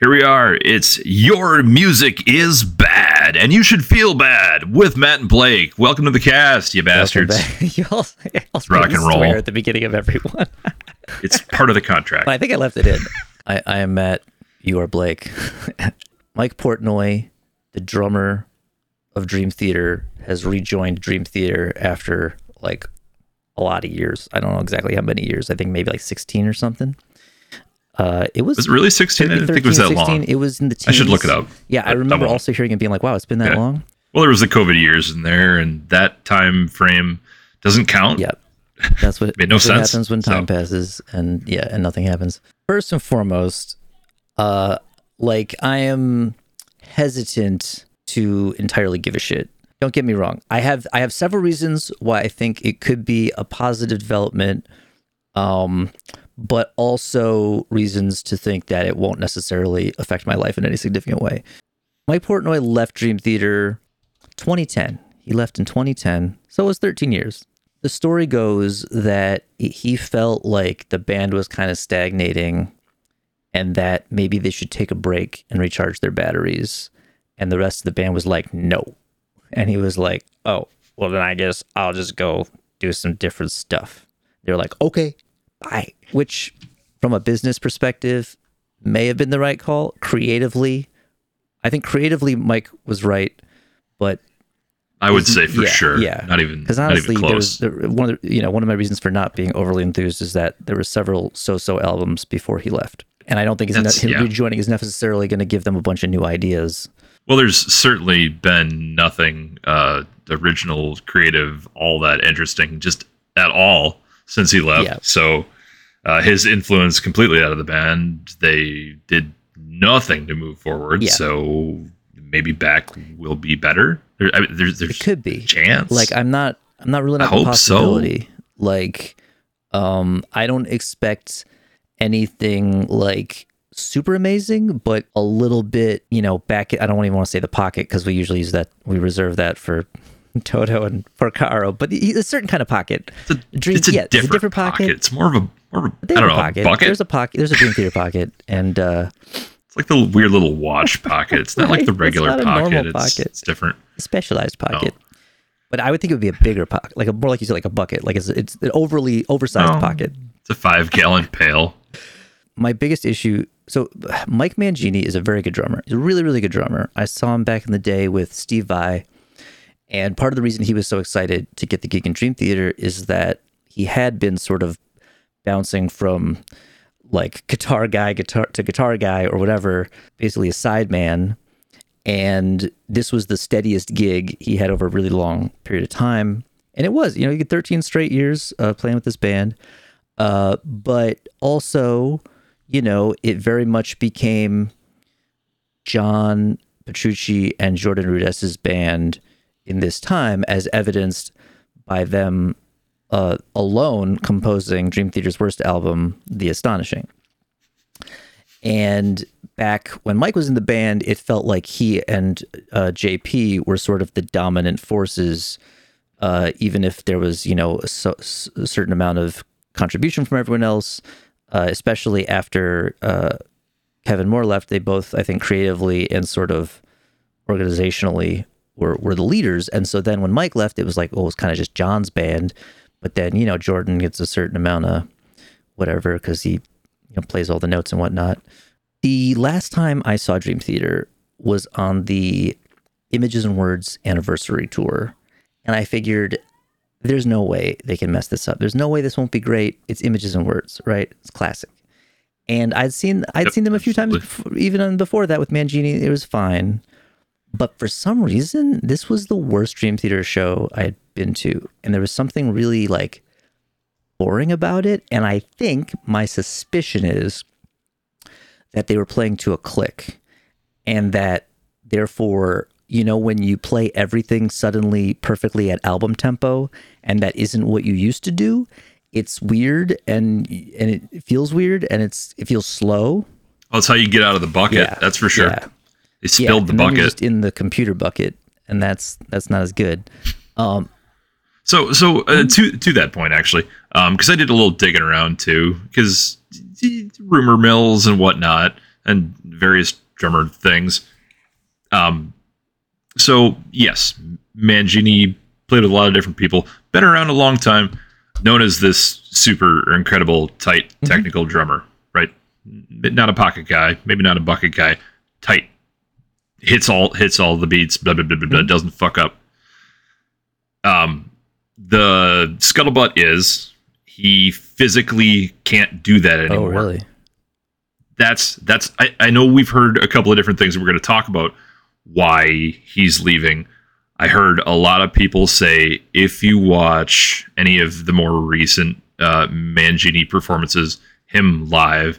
Here we are. It's Your Music is Bad, and you should feel bad with Matt and Blake. Welcome to the cast, you bastards. you all, you all Rock and roll. at the beginning of everyone. It's part of the contract. I think I left it in. I, I am Matt. You are Blake. Mike Portnoy, the drummer of Dream Theater, has rejoined Dream Theater after like a lot of years. I don't know exactly how many years. I think maybe like 16 or something. Uh, it was, Was it really 16? I didn't think it was that 13, long. It was in the teens. I should look it up. Yeah, I remember also hearing and being like, wow, it's been that Okay. long. Well, there was the COVID years in there, and that time frame doesn't count. Yeah. That's what, Made no sense, happens when time so. passes and yeah, and nothing happens. First and foremost, uh like I am hesitant to entirely give a shit. Don't get me wrong. I have I have several reasons why I think it could be a positive development. Um but also reasons to think that it won't necessarily affect my life in any significant way. Mike Portnoy left Dream Theater 2010. He left in 2010, so it was 13 years. The story goes that he felt like the band was kind of stagnating and that maybe they should take a break and recharge their batteries. And the rest of the band was like, no. And he was like, oh, well, then I guess I'll just go do some different stuff. They were like, okay, bye. Which, from a business perspective, may have been the right call. Creatively, I think creatively Mike was right, but I would say for Yeah, sure. yeah. Not even, because honestly, even there was there, one of the, you know one of my reasons for not being overly enthused is that there were several so-so albums before he left, and I don't think his That's- him yeah. rejoining is necessarily going to give them a bunch of new ideas. Well, there's certainly been nothing uh, original, creative, all that interesting, just at all since he left. Yeah. So uh, his influence completely out of the band. They did nothing to move forward. Yeah. So maybe back will be better. There, I mean, there's It there's could be chance. like I'm not I'm not ruling I out the hope so. Like, um, I don't expect anything like super amazing, but a little bit, you know, back. I don't even want to say the pocket because we usually use that. We reserve that for Toto and Porcaro, but he- a certain kind of pocket. it's a, Dream- it's a yeah, it's a different, different pocket. pocket. It's more of a more of a They I don't know pocket. bucket. There's a pocket. There's a Dream Theater pocket, and uh, it's like the weird little watch pocket. It's not Right, like the it's regular a pocket. normal It's, pocket. it's different. a specialized pocket. Oh. But I would think it would be a bigger pocket, like a more like you said, like a bucket. Like it's it's an overly oversized Oh. pocket. It's a five gallon pail. my biggest issue so Mike Mangini is a very good drummer. He's a really, really good drummer. I saw him back in the day with Steve Vai. And part of the reason he was so excited to get the gig in Dream Theater is that he had been sort of bouncing from like guitar guy guitar to guitar guy or whatever, basically a sideman. And this was the steadiest gig he had over a really long period of time. And it was, you know, you get 13 straight years uh, playing with this band. Uh, but also, you know, it very much became John Petrucci and Jordan Rudess's band in this time, as evidenced by them uh, alone composing Dream Theater's worst album, The Astonishing. And back when Mike was in the band, it felt like he and uh, JP were sort of the dominant forces, uh, even if there was, you know, a, so, a certain amount of contribution from everyone else, uh, especially after uh, Kevin Moore left. They both, I think, creatively and sort of organizationally were, were the leaders. And so then when Mike left, it was like, oh, well, it was kind of just John's band. But then, you know, Jordan gets a certain amount of whatever because he you know, plays all the notes and whatnot. The last time I saw Dream Theater was on the Images and Words anniversary tour. And I figured there's no way they can mess this up. There's no way this won't be great. It's Images and Words, right? It's classic. And I'd seen I'd Yep, seen them a few times, before, even before that with Mangini. It was fine, but for some reason, this was the worst Dream Theater show I had been to, and there was something really like boring about it. And I think my suspicion is that they were playing to a click, and that therefore, you know, when you play everything suddenly perfectly at album tempo, and that isn't what you used to do, it's weird and and it feels weird and it's it feels slow. Well, that's how you get out of the bucket. Yeah, That's for sure. yeah. They spilled the then you're bucket. just in the computer bucket, and that's that's not as good. Um, So, so uh, to to that point, actually, because I did a little digging around too, because rumor mills and whatnot. and various drummer things. Um, so yes, Mangini played with a lot of different people, been around a long time, known as this super incredible tight Mm-hmm. technical drummer, right? Not a pocket guy, maybe not a bucket guy, tight. Hits all hits all the beats, blah blah blah blah, Mm-hmm. blah doesn't fuck up. Um the scuttlebutt is he physically can't do that anymore. Oh, anymore really? that's that's I, I know we've heard a couple of different things that we're going to talk about why he's leaving i heard a lot of people say if you watch any of the more recent uh mangini performances him live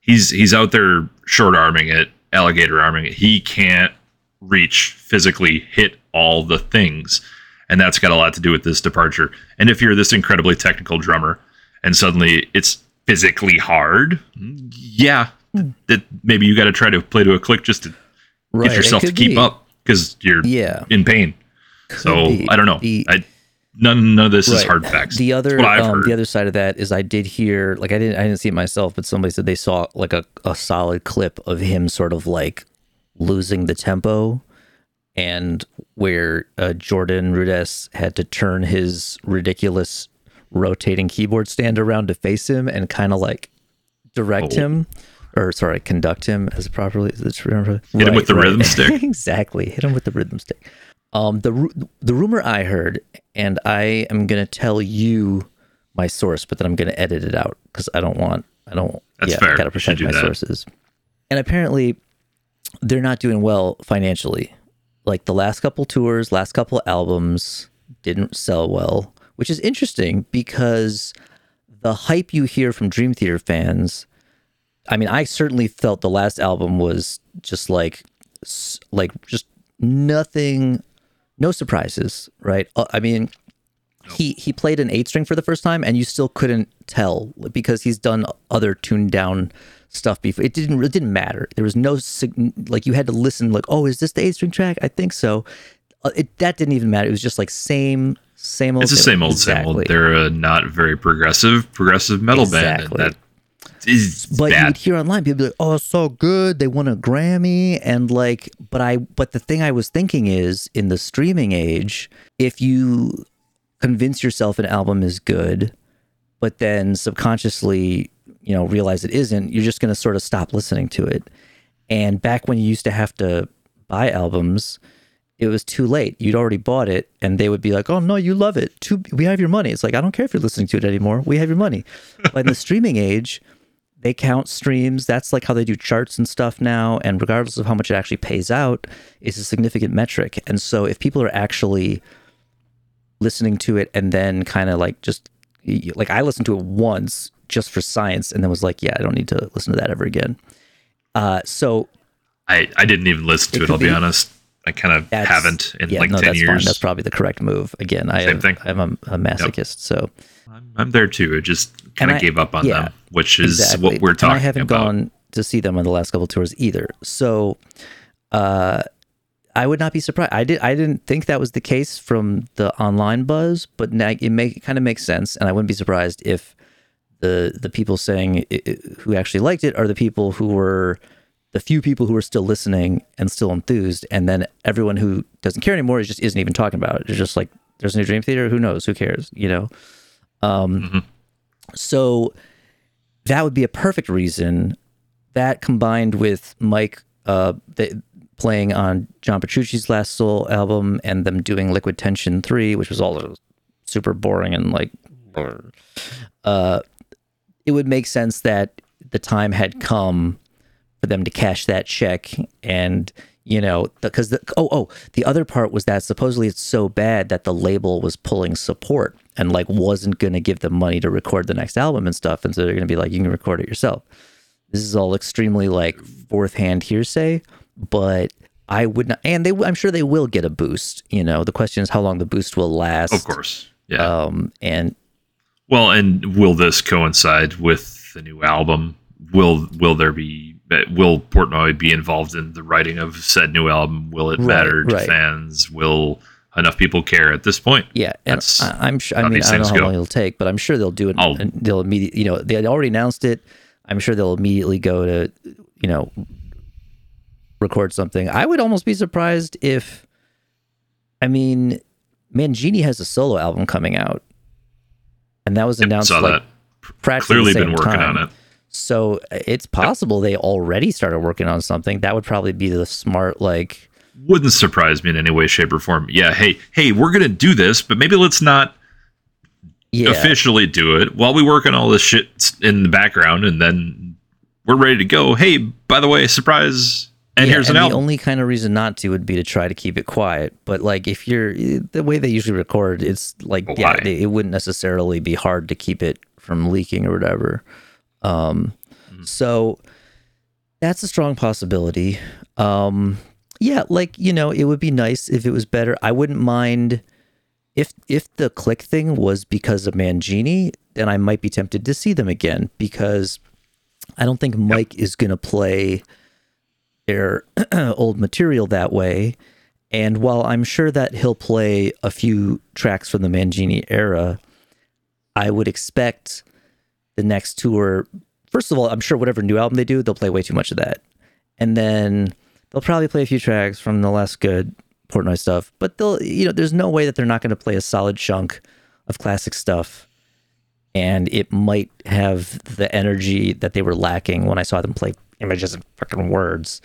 he's he's out there short arming it alligator arming it he can't reach physically hit all the things and that's got a lot to do with this departure and if you're this incredibly technical drummer and suddenly it's physically hard yeah that maybe you got to try to play to a click just to Right. get yourself to keep be. up because you're Yeah. in pain so be. i don't know I, none, none of this is hard facts The other, um, the other side of that is I did hear, like I didn't, I didn't see it myself, but somebody said they saw like a, a solid clip of him sort of like losing the tempo, and where uh, Jordan Rudess had to turn his ridiculous rotating keyboard stand around to face him and kind of like direct Oh. him, or sorry, conduct him as properly. Is it proper? Hit him with the rhythm stick. exactly. Hit him with the rhythm stick. Um, the ru- the rumor I heard, and I am gonna tell you my source, but then I'm gonna edit it out because I don't want I don't. That's yeah, fair. I gotta You should protect my that. sources. And apparently, they're not doing well financially. Like the last couple tours, last couple albums didn't sell well, which is interesting because the hype you hear from Dream Theater fans. I mean, I certainly felt the last album was just like, like just nothing, no surprises, right? Uh, I mean, he he played an eight string for the first time, and you still couldn't tell because he's done other tuned down stuff before. It didn't it didn't matter. There was no like you had to listen like, oh, is this the eight string track? I think so. Uh, it that didn't even matter. It was just like same same old. it's the same old same old they're a not very progressive progressive metal band Exactly. and that is but you'd hear online people be like, "Oh, so good! They won a Grammy!" And like, but I, but the thing I was thinking is, in the streaming age, if you convince yourself an album is good, but then subconsciously, you know, realize it isn't, you're just going to sort of stop listening to it. And back when you used to have to buy albums, it was too late. You'd already bought it, and they would be like, "Oh no, you love it. Too, we have your money." It's like I don't care if you're listening to it anymore. We have your money. But in the streaming age, they count streams. That's like how they do charts and stuff now. And regardless of how much it actually pays out, it's a significant metric. And so if people are actually listening to it and then kind of like just like I listened to it once just for science, and then was like, yeah, I don't need to listen to that ever again. Uh, so I, I didn't even listen to It it, i'll be, be- honest i kind of haven't in yeah, like no, 10 that's years fine. That's probably the correct move. Again, I Same have, thing. I'm a, a masochist, so I'm, I'm there too i just kind of gave up on yeah, them which is exactly. what we're talking about. I haven't about gone to see them on the last couple tours either. So, uh, I would not be surprised. I did. I didn't think that was the case from the online buzz, but now it make it kind of makes sense, and I wouldn't be surprised if the the people saying i i- who actually liked it are the people who were the few people who are still listening and still enthused, and then everyone who doesn't care anymore is just isn't even talking about it. It's just like there's a new Dream Theater. Who knows? Who cares? You know. Um, Mhm. So that would be a perfect reason. That combined with Mike uh, the, playing on John Petrucci's last soul album and them doing Liquid Tension 3, which was all super boring and like, uh, it would make sense that the time had come for them to cash that check and you know because the, oh oh the other part was that supposedly it's so bad that the label was pulling support and like wasn't going to give them money to record the next album and stuff and so they're going to be like you can record it yourself. This is all extremely like fourth hand hearsay but i would not and they i'm sure they will get a boost you know? The question is how long the boost will last. Of course. Yeah. Um and well and will this coincide with the new album? Will will there be will portnoy be involved in the writing of said new album? Will it Right, matter to right. fans? Will enough people care at this point Yeah, and That's I, I'm sure. I mean, I don't know how long it'll take, but I'm sure they'll do it. I'll- and they'll immediately, you know, they already announced it. I'm sure they'll immediately go to you know, record something. I would almost be surprised if, I mean, Mangini has a solo album coming out, and that was Yep, announced saw like Clearly the been working time. on it. So it's possible they already started working on something. That would probably be the smart like. Wouldn't surprise me in any way, shape, or form. Yeah, hey, hey, we're gonna do this, but maybe let's not Yeah, officially do it while we work on all this shit in the background, and then we're ready to go. Hey, by the way, surprise! And Yeah, here's an and the album. only kind of reason not to would be to try to keep it quiet. But like if you're the way they usually record, it's like But yeah, they, it wouldn't necessarily be hard to keep it from leaking or whatever. Um, Mm-hmm. so that's a strong possibility. Um, yeah, like you know, it would be nice if it was better. I wouldn't mind if if the click thing was because of Mangini, then I might be tempted to see them again because I don't think Mike is going to play their old material that way. And while I'm sure that he'll play a few tracks from the Mangini era, I would expect the next tour. First of all, I'm sure whatever new album they do, they'll play way too much of that. And then they'll probably play a few tracks from the less good Portnoy stuff. But they'll, you know, there's no way that they're not going to play a solid chunk of classic stuff. And it might have the energy that they were lacking when I saw them play images and fucking words.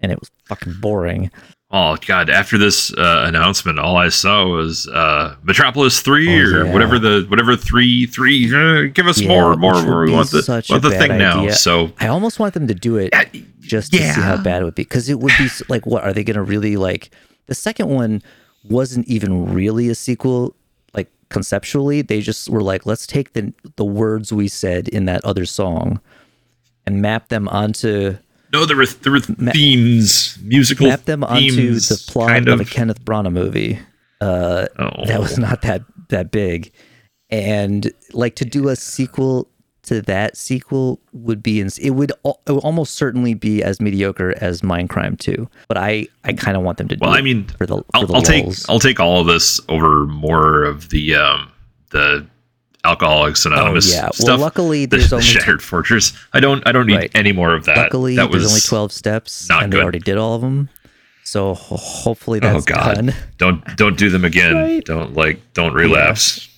And it was fucking boring. Oh god! After this uh, announcement, all I saw was uh, Metropolis Three Oh, or yeah. whatever the whatever three three. Uh, give us Yeah, more, more. would We want the want the thing bad now. So I almost want them to do it uh, just to see how bad it would be. Because it would be like what are they going to really like the second one wasn't even really a sequel like conceptually. They just were like let's take the the words we said in that other song and map them onto no, there were there were themes, musical map them onto the plot kind of, of. a Kenneth Branagh movie. Uh oh, that was not that that big. And like to do a sequel to that sequel would be ins- it would, al- it would almost certainly be as mediocre as Mindcrime 2 but i i kind of want them to do Well, I mean, for the for I'll, the I'll take. I'll take all of this over more of the um the Alcoholics Anonymous Oh, yeah. Well, luckily, the, there's the only- Shattered Fortress. I don't I don't need Right. any more of that. luckily that was there's only 12 steps not and good. they already did all of them so ho- hopefully Oh that's God! done Don't don't do them again. Right. Don't like don't relapse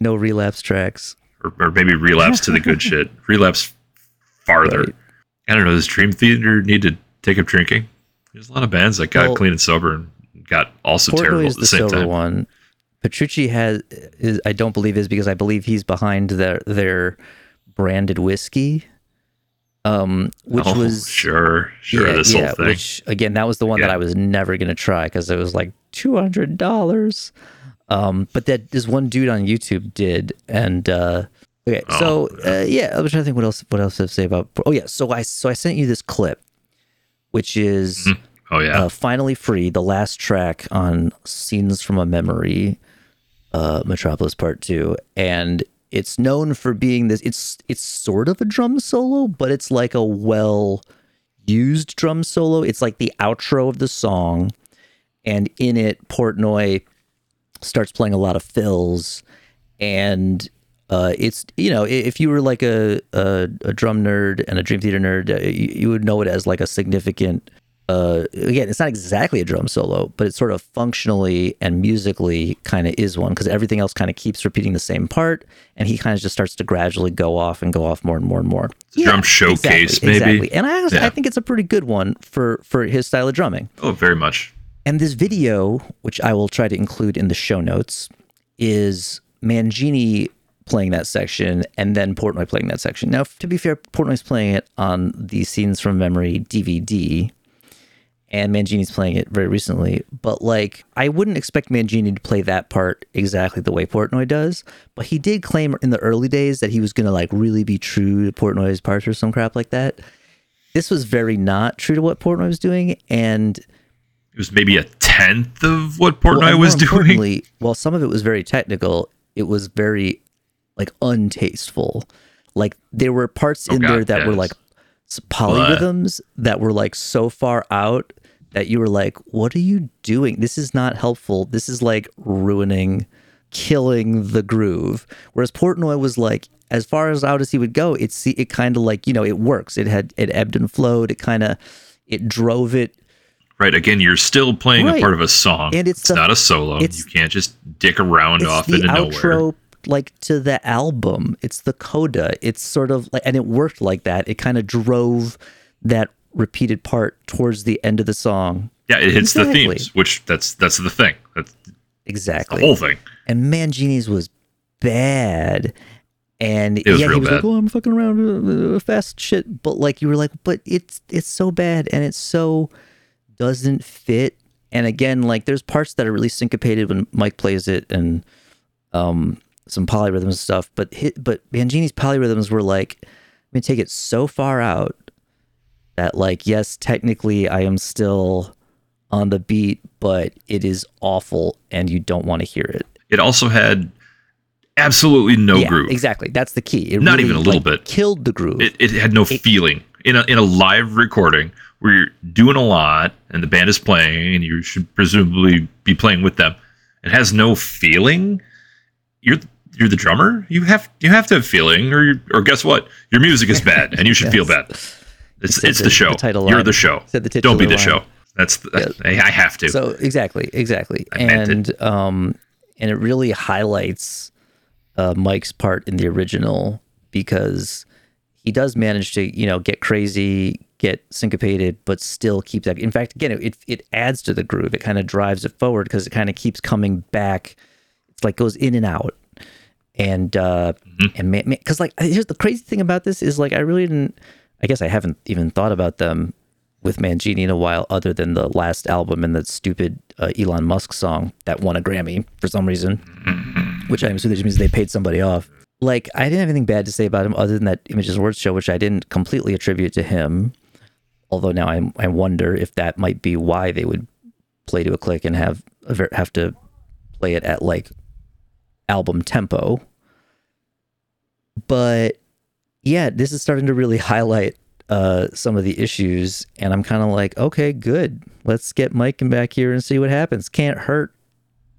no relapse tracks or, or maybe relapse to the good shit. Relapse farther. Right. I don't know. Does Dream Theater need to take up drinking? There's a lot of bands that got Well, clean and sober and got also Portnoy terrible at the, the same sober time. one. Petrucci has is I don't believe is because I believe he's behind their their branded whiskey, um, which oh, was sure, sure. yeah, this yeah, whole thing. which again that was the one that I was never gonna try because it was like two hundred dollars. Um, but that this one dude on YouTube did, and uh, okay, so Oh, uh, yeah, I was trying to think what else what else to say about. Oh yeah, so I so I sent you this clip, which is oh yeah. uh, finally free the last track on scenes from a memory uh metropolis part two and it's known for being this it's it's sort of a drum solo but it's like a well used drum solo it's like the outro of the song and in it portnoy starts playing a lot of fills. And uh, it's you know if you were like a, a a drum nerd and a dream theater nerd uh, you, you would know it as like a significant uh, again it's not exactly a drum solo but it's sort of functionally and musically kind of is one because everything else kind of keeps repeating the same part and he kind of just starts to gradually go off and go off more and more and more. A drum showcase, maybe? exactly. And I, actually, I think it's a pretty good one for for his style of drumming. Oh, very much. And this video, which I will try to include in the show notes, is Mangini playing that section and then Portnoy playing that section. Now, to be fair, Portnoy's playing it on the Scenes from Memory DVD, and Mangini's playing it very recently. But like, I wouldn't expect Mangini to play that part exactly the way Portnoy does. But he did claim in the early days that he was gonna like really be true to Portnoy's parts or some crap like that. This was very not true to what Portnoy was doing, and It was maybe a tenth of what Portnoy Well, was doing. While some of it was very technical, it was very like untasteful. Like there were parts Oh, in God, there that were like polyrhythms that were like so far out that you were like, "What are you doing? This is not helpful. This is like ruining killing the groove. Whereas Portnoy was like, as far as out as he would go, it's it kind of like you know it works. It had it ebbed and flowed. It kind of it drove it. Right. Again, you're still playing Right. a part of a song. And it's it's the- not a solo. you can't just dick around off the into outro nowhere. like to the album. It's the coda. It's sort of like and it worked like that. It kind of drove that repeated part towards the end of the song. Yeah, it hits Exactly. the themes, which that's that's the thing. That's Exactly the whole thing. and Mangini's was bad. And yeah, he was bad. like, "Oh, I'm fucking around uh, uh, fast shit," but like you were like, "But it's it's so bad and it's so doesn't fit." And again, like there's parts that are really syncopated when Mike plays it, and um some polyrhythms and stuff. But hit, but Mangini's polyrhythms were like, I mean, take it so far out that like, yes, technically I am still on the beat, but it is awful, and you don't want to hear it. It also had absolutely no yeah, groove. Exactly. That's the key. It Not really, even a little like, bit. Killed the groove. It, it had no feeling in a in a live recording where you're doing a lot and the band is playing and you should presumably be playing with them. It has no feeling. You're you're the drummer. You have you have to have feeling, or or guess what? Your music is bad, and you should feel bad. It's it's the- the show. the title You're line. the show. The Don't be the titular show. That's the, I, I have to. so exactly, exactly, I and um, and it really highlights uh, Mike's part in the original because he does manage to you know get crazy, get syncopated, but still keep that. In fact, again, it it adds to the groove. It kind of drives it forward because it kind of keeps coming back. It's like goes in and out, and uh, and man, because like here's the crazy thing about this is like I really didn't. I guess I haven't even thought about them with Mangini in a while, other than the last album and that stupid uh, Elon Musk song that won a Grammy for some reason, which I'm assuming just means they paid somebody off. Like I didn't have anything bad to say about him other than that Images Words show, which I didn't completely attribute to him. Although now I I wonder if that might be why they would play to a click and have have to play it at like album tempo. But yeah, this is starting to really highlight uh, some of the issues, and I'm kind of like, okay, good. Let's get Mike and back here and see what happens. Can't hurt.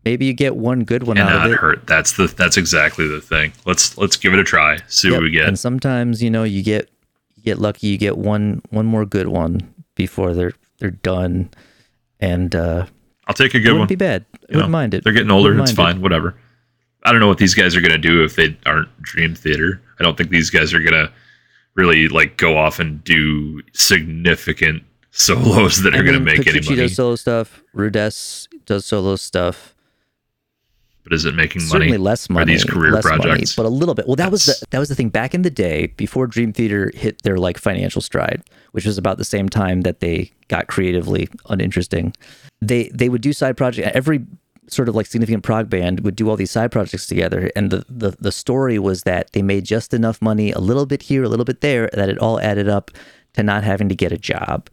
Maybe you get one good one out of it. hurt. That's the that's exactly the thing. Let's let's give it a try. See Yep. what we get. And sometimes you know you get you get lucky. You get one one more good one before they're they're done, and uh, I'll take a it good wouldn't one. be bad. You know, wouldn't mind it. They're getting older. It's mind it. fine. Whatever. I don't know what these guys are gonna do if they aren't Dream Theater. I don't think these guys are gonna really like go off and do significant solos that are gonna mean, make any money. does solo stuff. Rudess does solo stuff. But is it making certainly money? less Are money. these career less money, projects? but a little bit. Well, that was the that was the thing back in the day before Dream Theater hit their like financial stride, which was about the same time that they got creatively uninteresting. They they would do side projects. Every sort of like significant prog band would do all these side projects together, and the the the story was that they made just enough money, a little bit here, a little bit there, that it all added up to not having to get a job.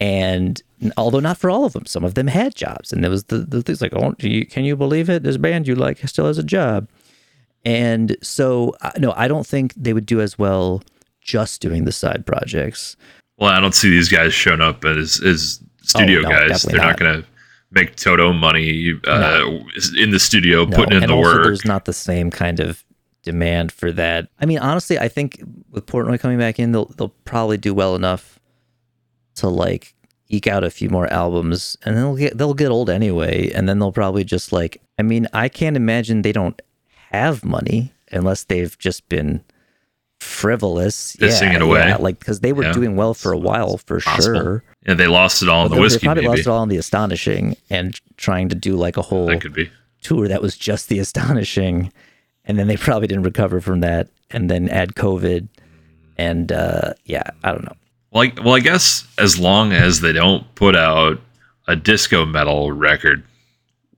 And although not for all of them, some of them had jobs, and there was the, the things like, "Oh, you, can you believe it? This band you like still has a job." And so, no, I don't think they would do as well just doing the side projects. Well, I don't see these guys showing up as as studio Oh, no, guys. They're not, not. going to make Toto money uh, in the studio, No, putting in and the work. there's not the same kind of demand for that. I mean, honestly, I think with Portnoy coming back in, they'll they'll probably do well enough to like eke out a few more albums, and they'll get they'll get old anyway, and then they'll probably just like. I mean, I can't imagine they don't have money unless they've just been frivolous, Pissing yeah, it away. yeah, like because they were Yeah. doing well for a while for Possible. sure. Yeah, they lost it all in But the they- whiskey. they probably Maybe lost it all in the astonishing and trying to do like a whole that could be. tour that was just the astonishing and then they probably didn't recover from that and then add covid and uh yeah i don't know Well, I, well, I guess as long as they don't put out a disco metal record,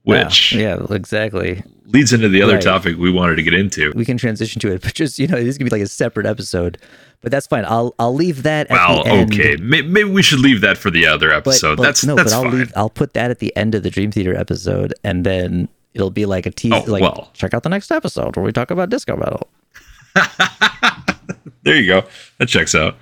which yeah, yeah exactly leads into the other Right. topic we wanted to get into. we can transition to it but just you know this is gonna be like a separate episode but that's fine i'll i'll leave that at Well, the end okay, May- maybe we should leave that for the other but, episode. but that's no that's but i'll fine. leave i'll put that at the end of the dream theater episode and then it'll be like a tease Oh, like well. check out the next episode where we talk about disco metal there you go. That checks out.